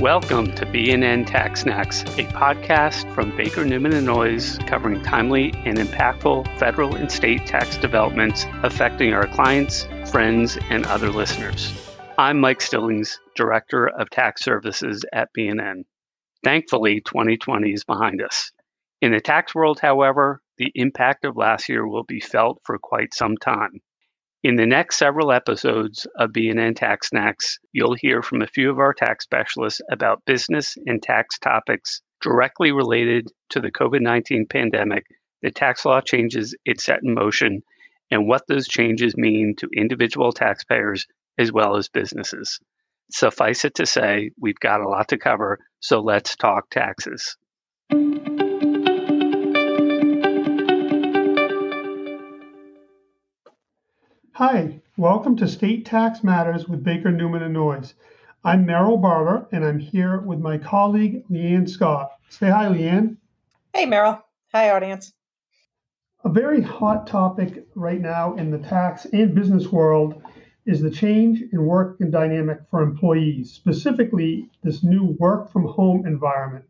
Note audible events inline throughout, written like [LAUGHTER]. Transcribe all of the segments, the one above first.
Welcome to BNN Tax Snacks, a podcast from Baker Newman and Noyes covering timely and impactful federal and state tax developments affecting our clients, friends, and other listeners. I'm Mike Stillings, Director of Tax Services at BNN. Thankfully, 2020 is behind us. In the tax world, however, the impact of last year will be felt for quite some time. In the next several episodes of BNN Tax Snacks, you'll hear from a few of our tax specialists about business and tax topics directly related to the COVID 19 pandemic, the tax law changes it set in motion, and what those changes mean to individual taxpayers as well as businesses. Suffice it to say, we've got a lot to cover, so let's talk taxes. Hi, welcome to State Tax Matters with Baker Newman and Noyes. I'm Merrill Barber, and I'm here with my colleague Leanne Scott. Say hi, Leanne. Hey, Merrill. Hi, audience. A very hot topic right now in the tax and business world is the change in work and dynamic for employees, specifically this new work from home environment.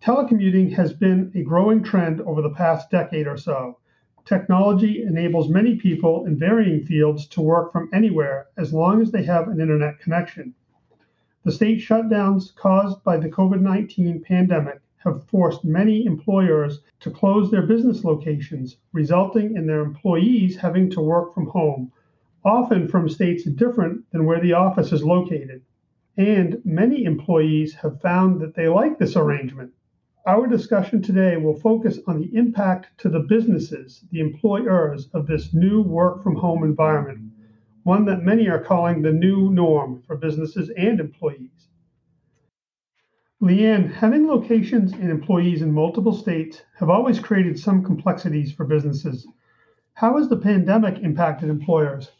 Telecommuting has been a growing trend over the past decade or so. Technology enables many people in varying fields to work from anywhere as long as they have an internet connection. The state shutdowns caused by the COVID 19 pandemic have forced many employers to close their business locations, resulting in their employees having to work from home, often from states different than where the office is located. And many employees have found that they like this arrangement. Our discussion today will focus on the impact to the businesses, the employers of this new work from home environment, one that many are calling the new norm for businesses and employees. Leanne, having locations and employees in multiple states have always created some complexities for businesses. How has the pandemic impacted employers?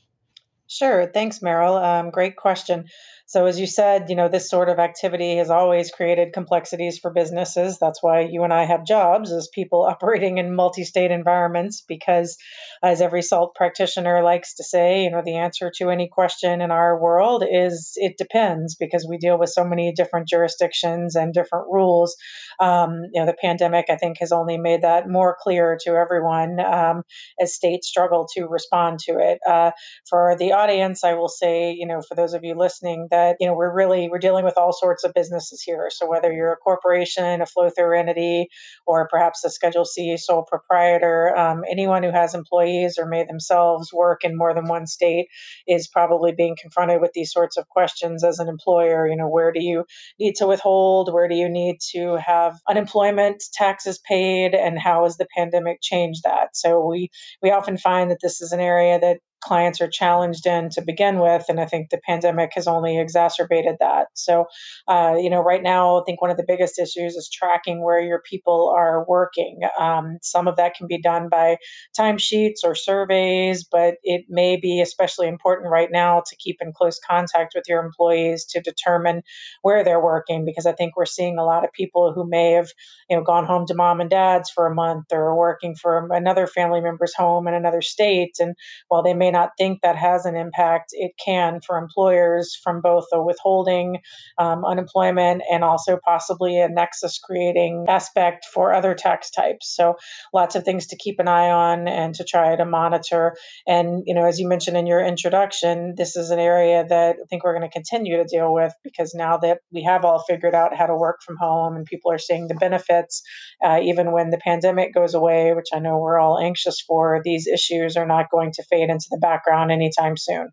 Sure. Thanks, Merrill. Um, great question. So, as you said, you know, this sort of activity has always created complexities for businesses. That's why you and I have jobs as people [LAUGHS] operating in multi state environments, because as every SALT practitioner likes to say, you know, the answer to any question in our world is it depends, because we deal with so many different jurisdictions and different rules. Um, you know, the pandemic, I think, has only made that more clear to everyone um, as states struggle to respond to it. Uh, for the audience, I will say, you know, for those of you listening, that you know we're really we're dealing with all sorts of businesses here. So whether you're a corporation, a flow through entity, or perhaps a Schedule C sole proprietor, um, anyone who has employees or may themselves work in more than one state is probably being confronted with these sorts of questions as an employer. You know, where do you need to withhold? Where do you need to have unemployment taxes paid? And how has the pandemic changed that? So we we often find that this is an area that clients are challenged in to begin with. And I think the pandemic has only exacerbated that. So, uh, you know, right now, I think one of the biggest issues is tracking where your people are working. Um, some of that can be done by timesheets or surveys, but it may be especially important right now to keep in close contact with your employees to determine where they're working, because I think we're seeing a lot of people who may have, you know, gone home to mom and dad's for a month or working for another family member's home in another state. And while they may not think that has an impact, it can for employers from both a withholding, um, unemployment, and also possibly a nexus creating aspect for other tax types. So lots of things to keep an eye on and to try to monitor. And, you know, as you mentioned in your introduction, this is an area that I think we're going to continue to deal with because now that we have all figured out how to work from home and people are seeing the benefits, uh, even when the pandemic goes away, which I know we're all anxious for, these issues are not going to fade into the background anytime soon.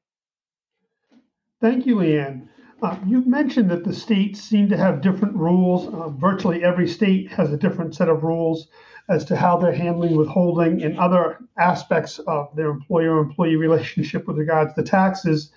Thank you, Leanne. Uh, you mentioned that the states seem to have different rules. Uh, virtually every state has a different set of rules as to how they're handling withholding and other aspects of their employer employee relationship with regards to taxes.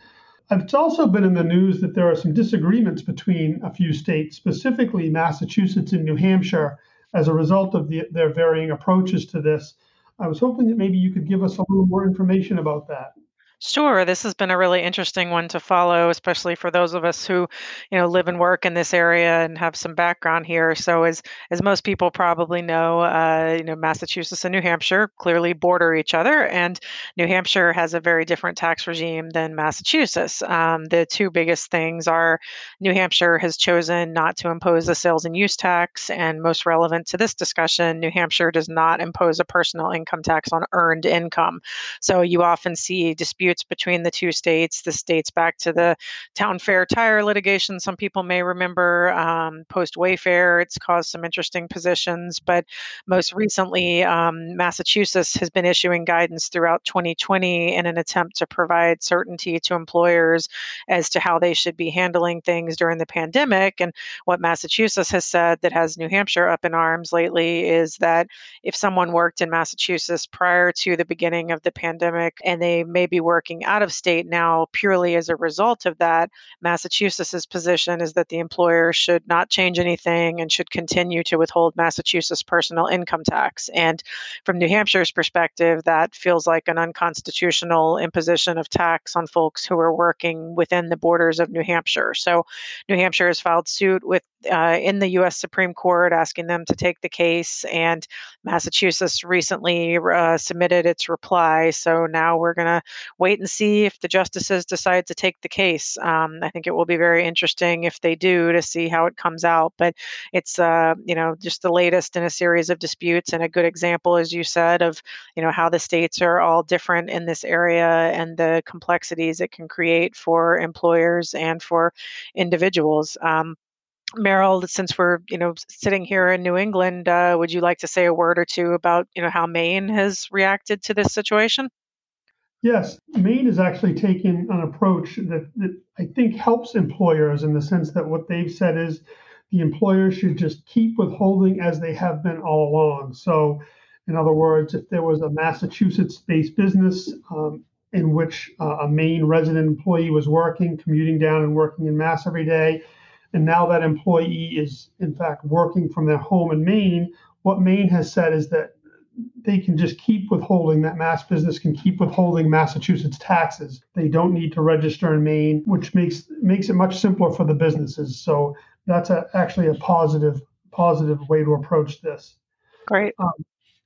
It's also been in the news that there are some disagreements between a few states, specifically Massachusetts and New Hampshire, as a result of the, their varying approaches to this. I was hoping that maybe you could give us a little more information about that. Sure, this has been a really interesting one to follow, especially for those of us who, you know, live and work in this area and have some background here. So, as as most people probably know, uh, you know, Massachusetts and New Hampshire clearly border each other, and New Hampshire has a very different tax regime than Massachusetts. Um, the two biggest things are New Hampshire has chosen not to impose a sales and use tax, and most relevant to this discussion, New Hampshire does not impose a personal income tax on earned income. So, you often see disputes disputes between the two states. This dates back to the Town Fair tire litigation. Some people may remember um, post Wayfair. It's caused some interesting positions, but most recently, um, Massachusetts has been issuing guidance throughout 2020 in an attempt to provide certainty to employers as to how they should be handling things during the pandemic. And what Massachusetts has said that has New Hampshire up in arms lately is that if someone worked in Massachusetts prior to the beginning of the pandemic and they maybe work working out of state now purely as a result of that. Massachusetts's position is that the employer should not change anything and should continue to withhold Massachusetts personal income tax. And from New Hampshire's perspective, that feels like an unconstitutional imposition of tax on folks who are working within the borders of New Hampshire. So New Hampshire has filed suit with uh, in the U.S. Supreme Court asking them to take the case, and Massachusetts recently uh, submitted its reply. So now we're going to wait and see if the justices decide to take the case. Um, I think it will be very interesting if they do to see how it comes out. But it's uh, you know just the latest in a series of disputes and a good example, as you said, of you know how the states are all different in this area and the complexities it can create for employers and for individuals. Um, Merrill, since we're you know sitting here in New England, uh, would you like to say a word or two about you know how Maine has reacted to this situation? Yes, Maine has actually taken an approach that, that I think helps employers in the sense that what they've said is the employer should just keep withholding as they have been all along. So, in other words, if there was a Massachusetts-based business um, in which uh, a Maine resident employee was working, commuting down and working in Mass every day, and now that employee is in fact working from their home in Maine, what Maine has said is that they can just keep withholding that mass business can keep withholding Massachusetts taxes. They don't need to register in Maine, which makes makes it much simpler for the businesses. So that's a, actually a positive positive way to approach this. Great. Um,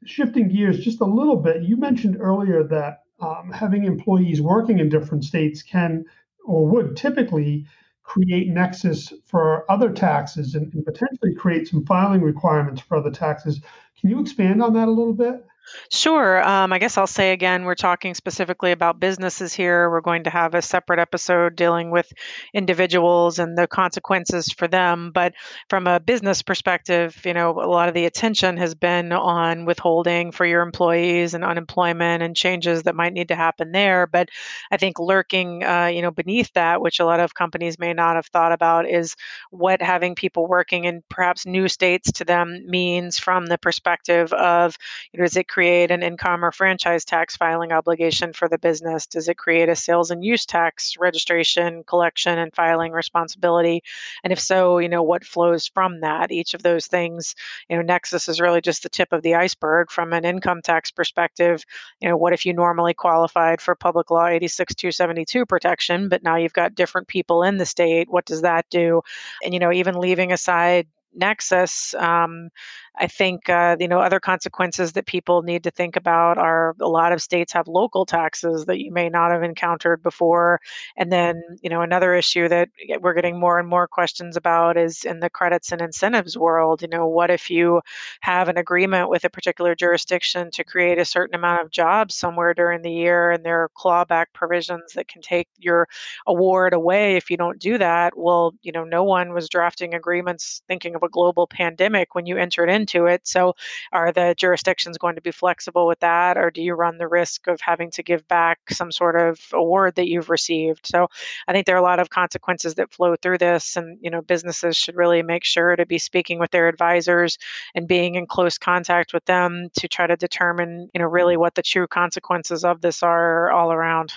shifting gears just a little bit, you mentioned earlier that um, having employees working in different states can or would typically create nexus for other taxes and, and potentially create some filing requirements for other taxes. Can you expand on that a little bit? Sure. Um, I guess I'll say again, we're talking specifically about businesses here. We're going to have a separate episode dealing with individuals and the consequences for them. But from a business perspective, you know, a lot of the attention has been on withholding for your employees and unemployment and changes that might need to happen there. But I think lurking, uh, you know, beneath that, which a lot of companies may not have thought about, is what having people working in perhaps new states to them means from the perspective of, you know, is it create an income or franchise tax filing obligation for the business? Does it create a sales and use tax registration, collection, and filing responsibility? And if so, you know, what flows from that? Each of those things, you know, Nexus is really just the tip of the iceberg from an income tax perspective. You know, what if you normally qualified for public law 86272 protection, but now you've got different people in the state? What does that do? And, you know, even leaving aside Nexus, um, I think uh, you know other consequences that people need to think about are a lot of states have local taxes that you may not have encountered before, and then you know another issue that we're getting more and more questions about is in the credits and incentives world. You know, what if you have an agreement with a particular jurisdiction to create a certain amount of jobs somewhere during the year, and there are clawback provisions that can take your award away if you don't do that? Well, you know, no one was drafting agreements thinking of a global pandemic when you entered into into it. So, are the jurisdictions going to be flexible with that, or do you run the risk of having to give back some sort of award that you've received? So, I think there are a lot of consequences that flow through this, and you know, businesses should really make sure to be speaking with their advisors and being in close contact with them to try to determine, you know, really what the true consequences of this are all around.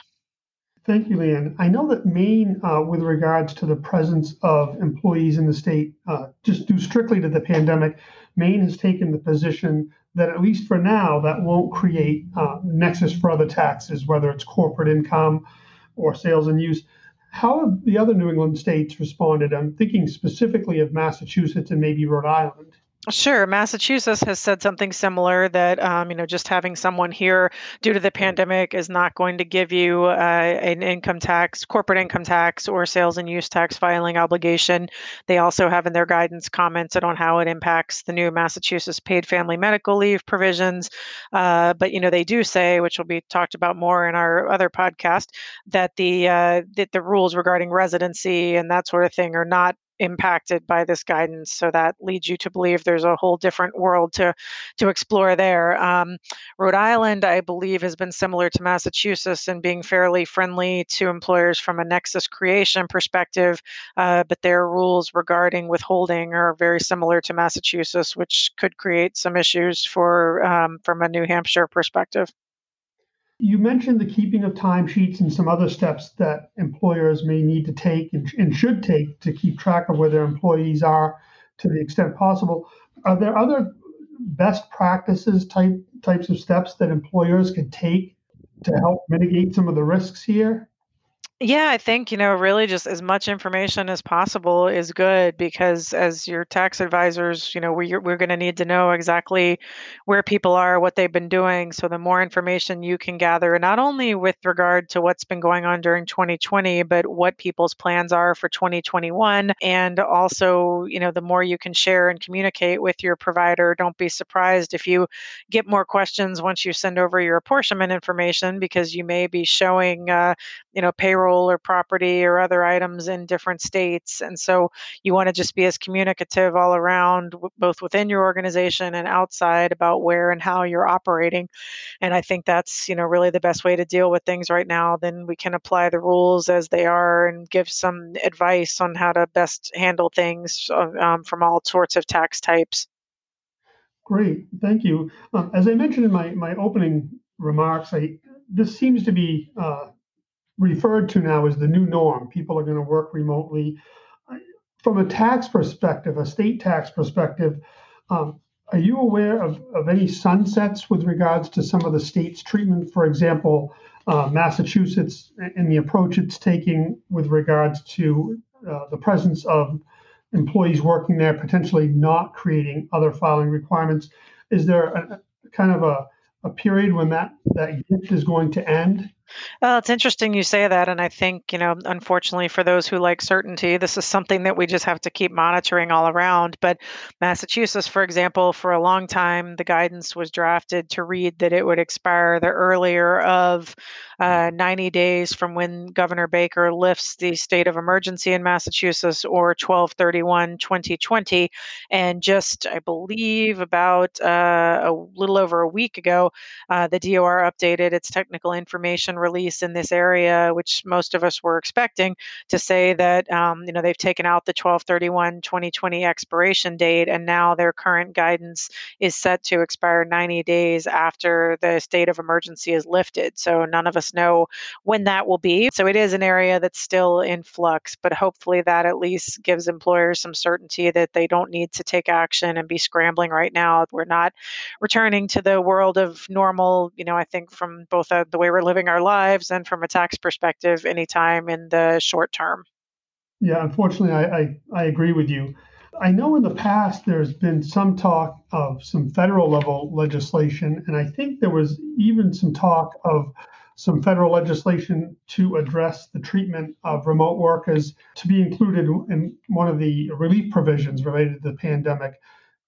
Thank you, Leanne. I know that Maine, uh, with regards to the presence of employees in the state, uh, just due strictly to the pandemic, Maine has taken the position that at least for now, that won't create uh, nexus for other taxes, whether it's corporate income or sales and use. How have the other New England states responded? I'm thinking specifically of Massachusetts and maybe Rhode Island. Sure. Massachusetts has said something similar that, um, you know, just having someone here due to the pandemic is not going to give you uh, an income tax, corporate income tax, or sales and use tax filing obligation. They also have in their guidance commented on how it impacts the new Massachusetts paid family medical leave provisions. Uh, but, you know, they do say, which will be talked about more in our other podcast, that the, uh, that the rules regarding residency and that sort of thing are not impacted by this guidance. So that leads you to believe there's a whole different world to to explore there. Um, Rhode Island, I believe, has been similar to Massachusetts in being fairly friendly to employers from a nexus creation perspective, uh, but their rules regarding withholding are very similar to Massachusetts, which could create some issues for um, from a New Hampshire perspective. You mentioned the keeping of timesheets and some other steps that employers may need to take and, and, should take to keep track of where their employees are to the extent possible. Are there other best practices type types of steps that employers could take to help mitigate some of the risks here? Yeah, I think, you know, really just as much information as possible is good because as your tax advisors, you know, we're, we're going to need to know exactly where people are, what they've been doing. So the more information you can gather, not only with regard to what's been going on during 2020, but what people's plans are for 2021. And also, you know, the more you can share and communicate with your provider, don't be surprised if you get more questions once you send over your apportionment information because you may be showing, uh, you know, payroll or property or other items in different states. And so you want to just be as communicative all around, both within your organization and outside, about where and how you're operating. And I think that's, you know, really the best way to deal with things right now. Then we can apply the rules as they are and give some advice on how to best handle things uh, um, from all sorts of tax types. Great, thank you. Um, as I mentioned in my, my opening remarks, I, this seems to be uh, referred to now as the new norm. People are going to work remotely. From a tax perspective, a state tax perspective, um, are you aware of, of any sunsets with regards to some of the state's treatment? For example, uh, Massachusetts and the approach it's taking with regards to uh, the presence of employees working there, potentially not creating other filing requirements. Is there a, kind of a, a period when that, that gift is going to end? Well, it's interesting you say that. And I think, you know, unfortunately for those who like certainty, this is something that we just have to keep monitoring all around. But Massachusetts, for example, for a long time, the guidance was drafted to read that it would expire the earlier of uh, 90 days from when Governor Baker lifts the state of emergency in Massachusetts or 1231 2020. And just, I believe, about uh, a little over a week ago, uh, the DOR updated its technical information release in this area, which most of us were expecting, to say that um, you know they've taken out the 1231 2020 expiration date, and now their current guidance is set to expire 90 days after the state of emergency is lifted. So none of us know when that will be. So it is an area that's still in flux, but hopefully that at least gives employers some certainty that they don't need to take action and be scrambling right now. We're not returning to the world of normal, you know, I think from both uh, the way we're living our lives lives and from a tax perspective anytime in the short term. Yeah, unfortunately, I, I, I agree with you. I know in the past there's been some talk of some federal level legislation, and I think there was even some talk of some federal legislation to address the treatment of remote workers to be included in one of the relief provisions related to the pandemic.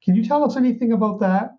Can you tell us anything about that?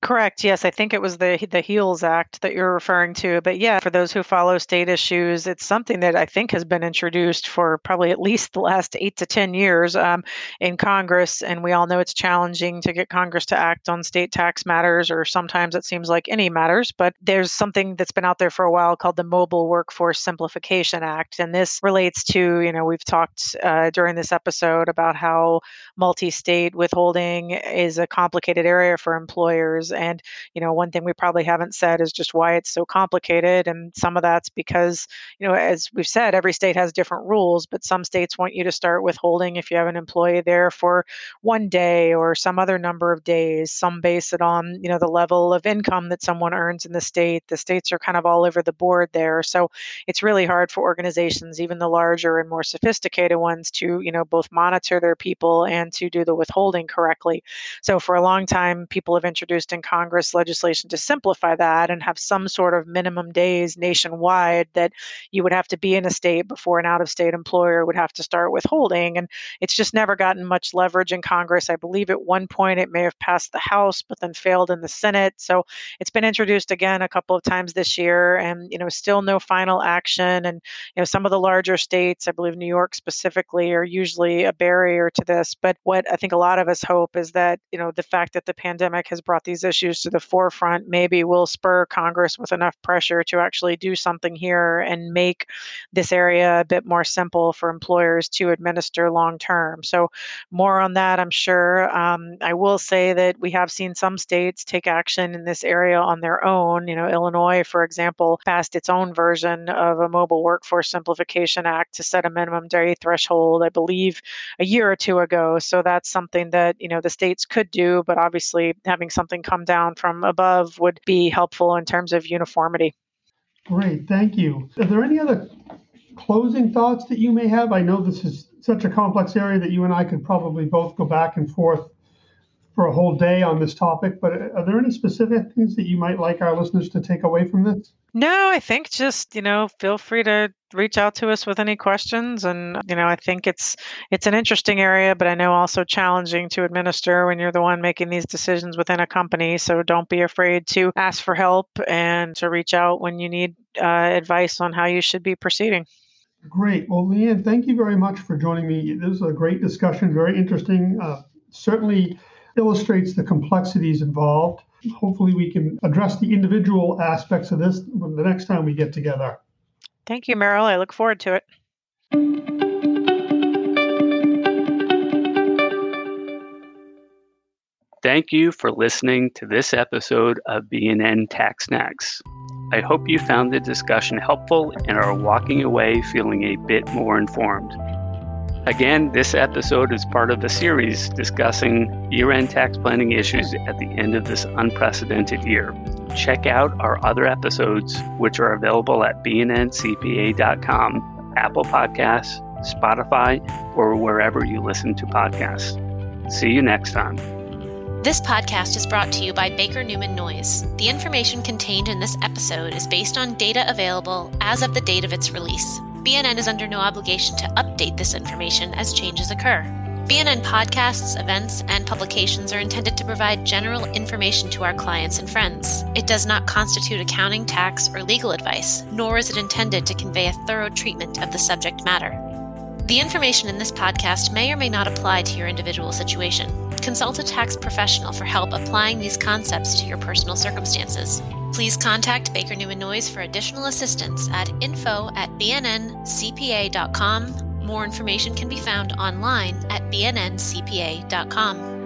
Correct. Yes, I think it was the the HEALS Act that you're referring to. But yeah, for those who follow state issues, it's something that I think has been introduced for probably at least the last eight to ten years um, in Congress, and we all know it's challenging to get Congress to act on state tax matters, or sometimes it seems like any matters. But there's something that's been out there for a while called the Mobile Workforce Simplification Act, and this relates to you know we've talked uh, during this episode about how multi-state withholding is a complicated area for employers And, you know, one thing we probably haven't said is just why it's so complicated. And some of that's because, you know, as we've said, every state has different rules, but some states want you to start withholding if you have an employee there for one day or some other number of days. Some base it on, you know, the level of income that someone earns in the state. The states are kind of all over the board there. So it's really hard for organizations, even the larger and more sophisticated ones, to, you know, both monitor their people and to do the withholding correctly. So for a long time, people have introduced in Congress legislation to simplify that and have some sort of minimum days nationwide that you would have to be in a state before an out of state employer would have to start withholding. And it's just never gotten much leverage in Congress. I believe at one point it may have passed the House, but then failed in the Senate. So it's been introduced again a couple of times this year and, you know, still no final action. And, you know, some of the larger states, I believe New York specifically, are usually a barrier to this. But what I think a lot of us hope is that, you know, the fact that the pandemic has brought these issues to the forefront maybe will spur Congress with enough pressure to actually do something here and make this area a bit more simple for employers to administer long term. So, more on that, I'm sure. Um, I will say that we have seen some states take action in this area on their own. You know, Illinois, for example, passed its own version of a Mobile Workforce Simplification Act to set a minimum day threshold, I believe, a year or two ago. So that's something that, you know, the states could do, but obviously having something come down from above would be helpful in terms of uniformity. Great, thank you. Are there any other closing thoughts that you may have? I know this is such a complex area that you and I could probably both go back and forth for a whole day on this topic, but are there any specific things that you might like our listeners to take away from this? No, I think just, you know, feel free to reach out to us with any questions and you know, I think it's it's an interesting area, but I know also challenging to administer when you're the one making these decisions within a company, so don't be afraid to ask for help and to reach out when you need uh, advice on how you should be proceeding. Great. Well, Leanne, thank you very much for joining me. This was a great discussion, very interesting. Uh, certainly illustrates the complexities involved. Hopefully, we can address the individual aspects of this the next time we get together. Thank you, Merrill. I look forward to it. Thank you for listening to this episode of BNN Tax Snacks. I hope you found the discussion helpful and are walking away feeling a bit more informed. Again, this episode is part of a series discussing year end tax planning issues at the end of this unprecedented year. Check out our other episodes, which are available at bnncpa.com, Apple Podcasts, Spotify, or wherever you listen to podcasts. See you next time. This podcast is brought to you by Baker Newman Noyes. The information contained in this episode is based on data available as of the date of its release. BNN is under no obligation to update this information as changes occur. BNN podcasts, events, and publications are intended to provide general information to our clients and friends. It does not constitute accounting, tax, or legal advice, nor is it intended to convey a thorough treatment of the subject matter. The information in this podcast may or may not apply to your individual situation. Consult a tax professional for help applying these concepts to your personal circumstances. Please contact Baker Newman Noyes for additional assistance at info at bnncpa.com. More information can be found online at bnncpa.com.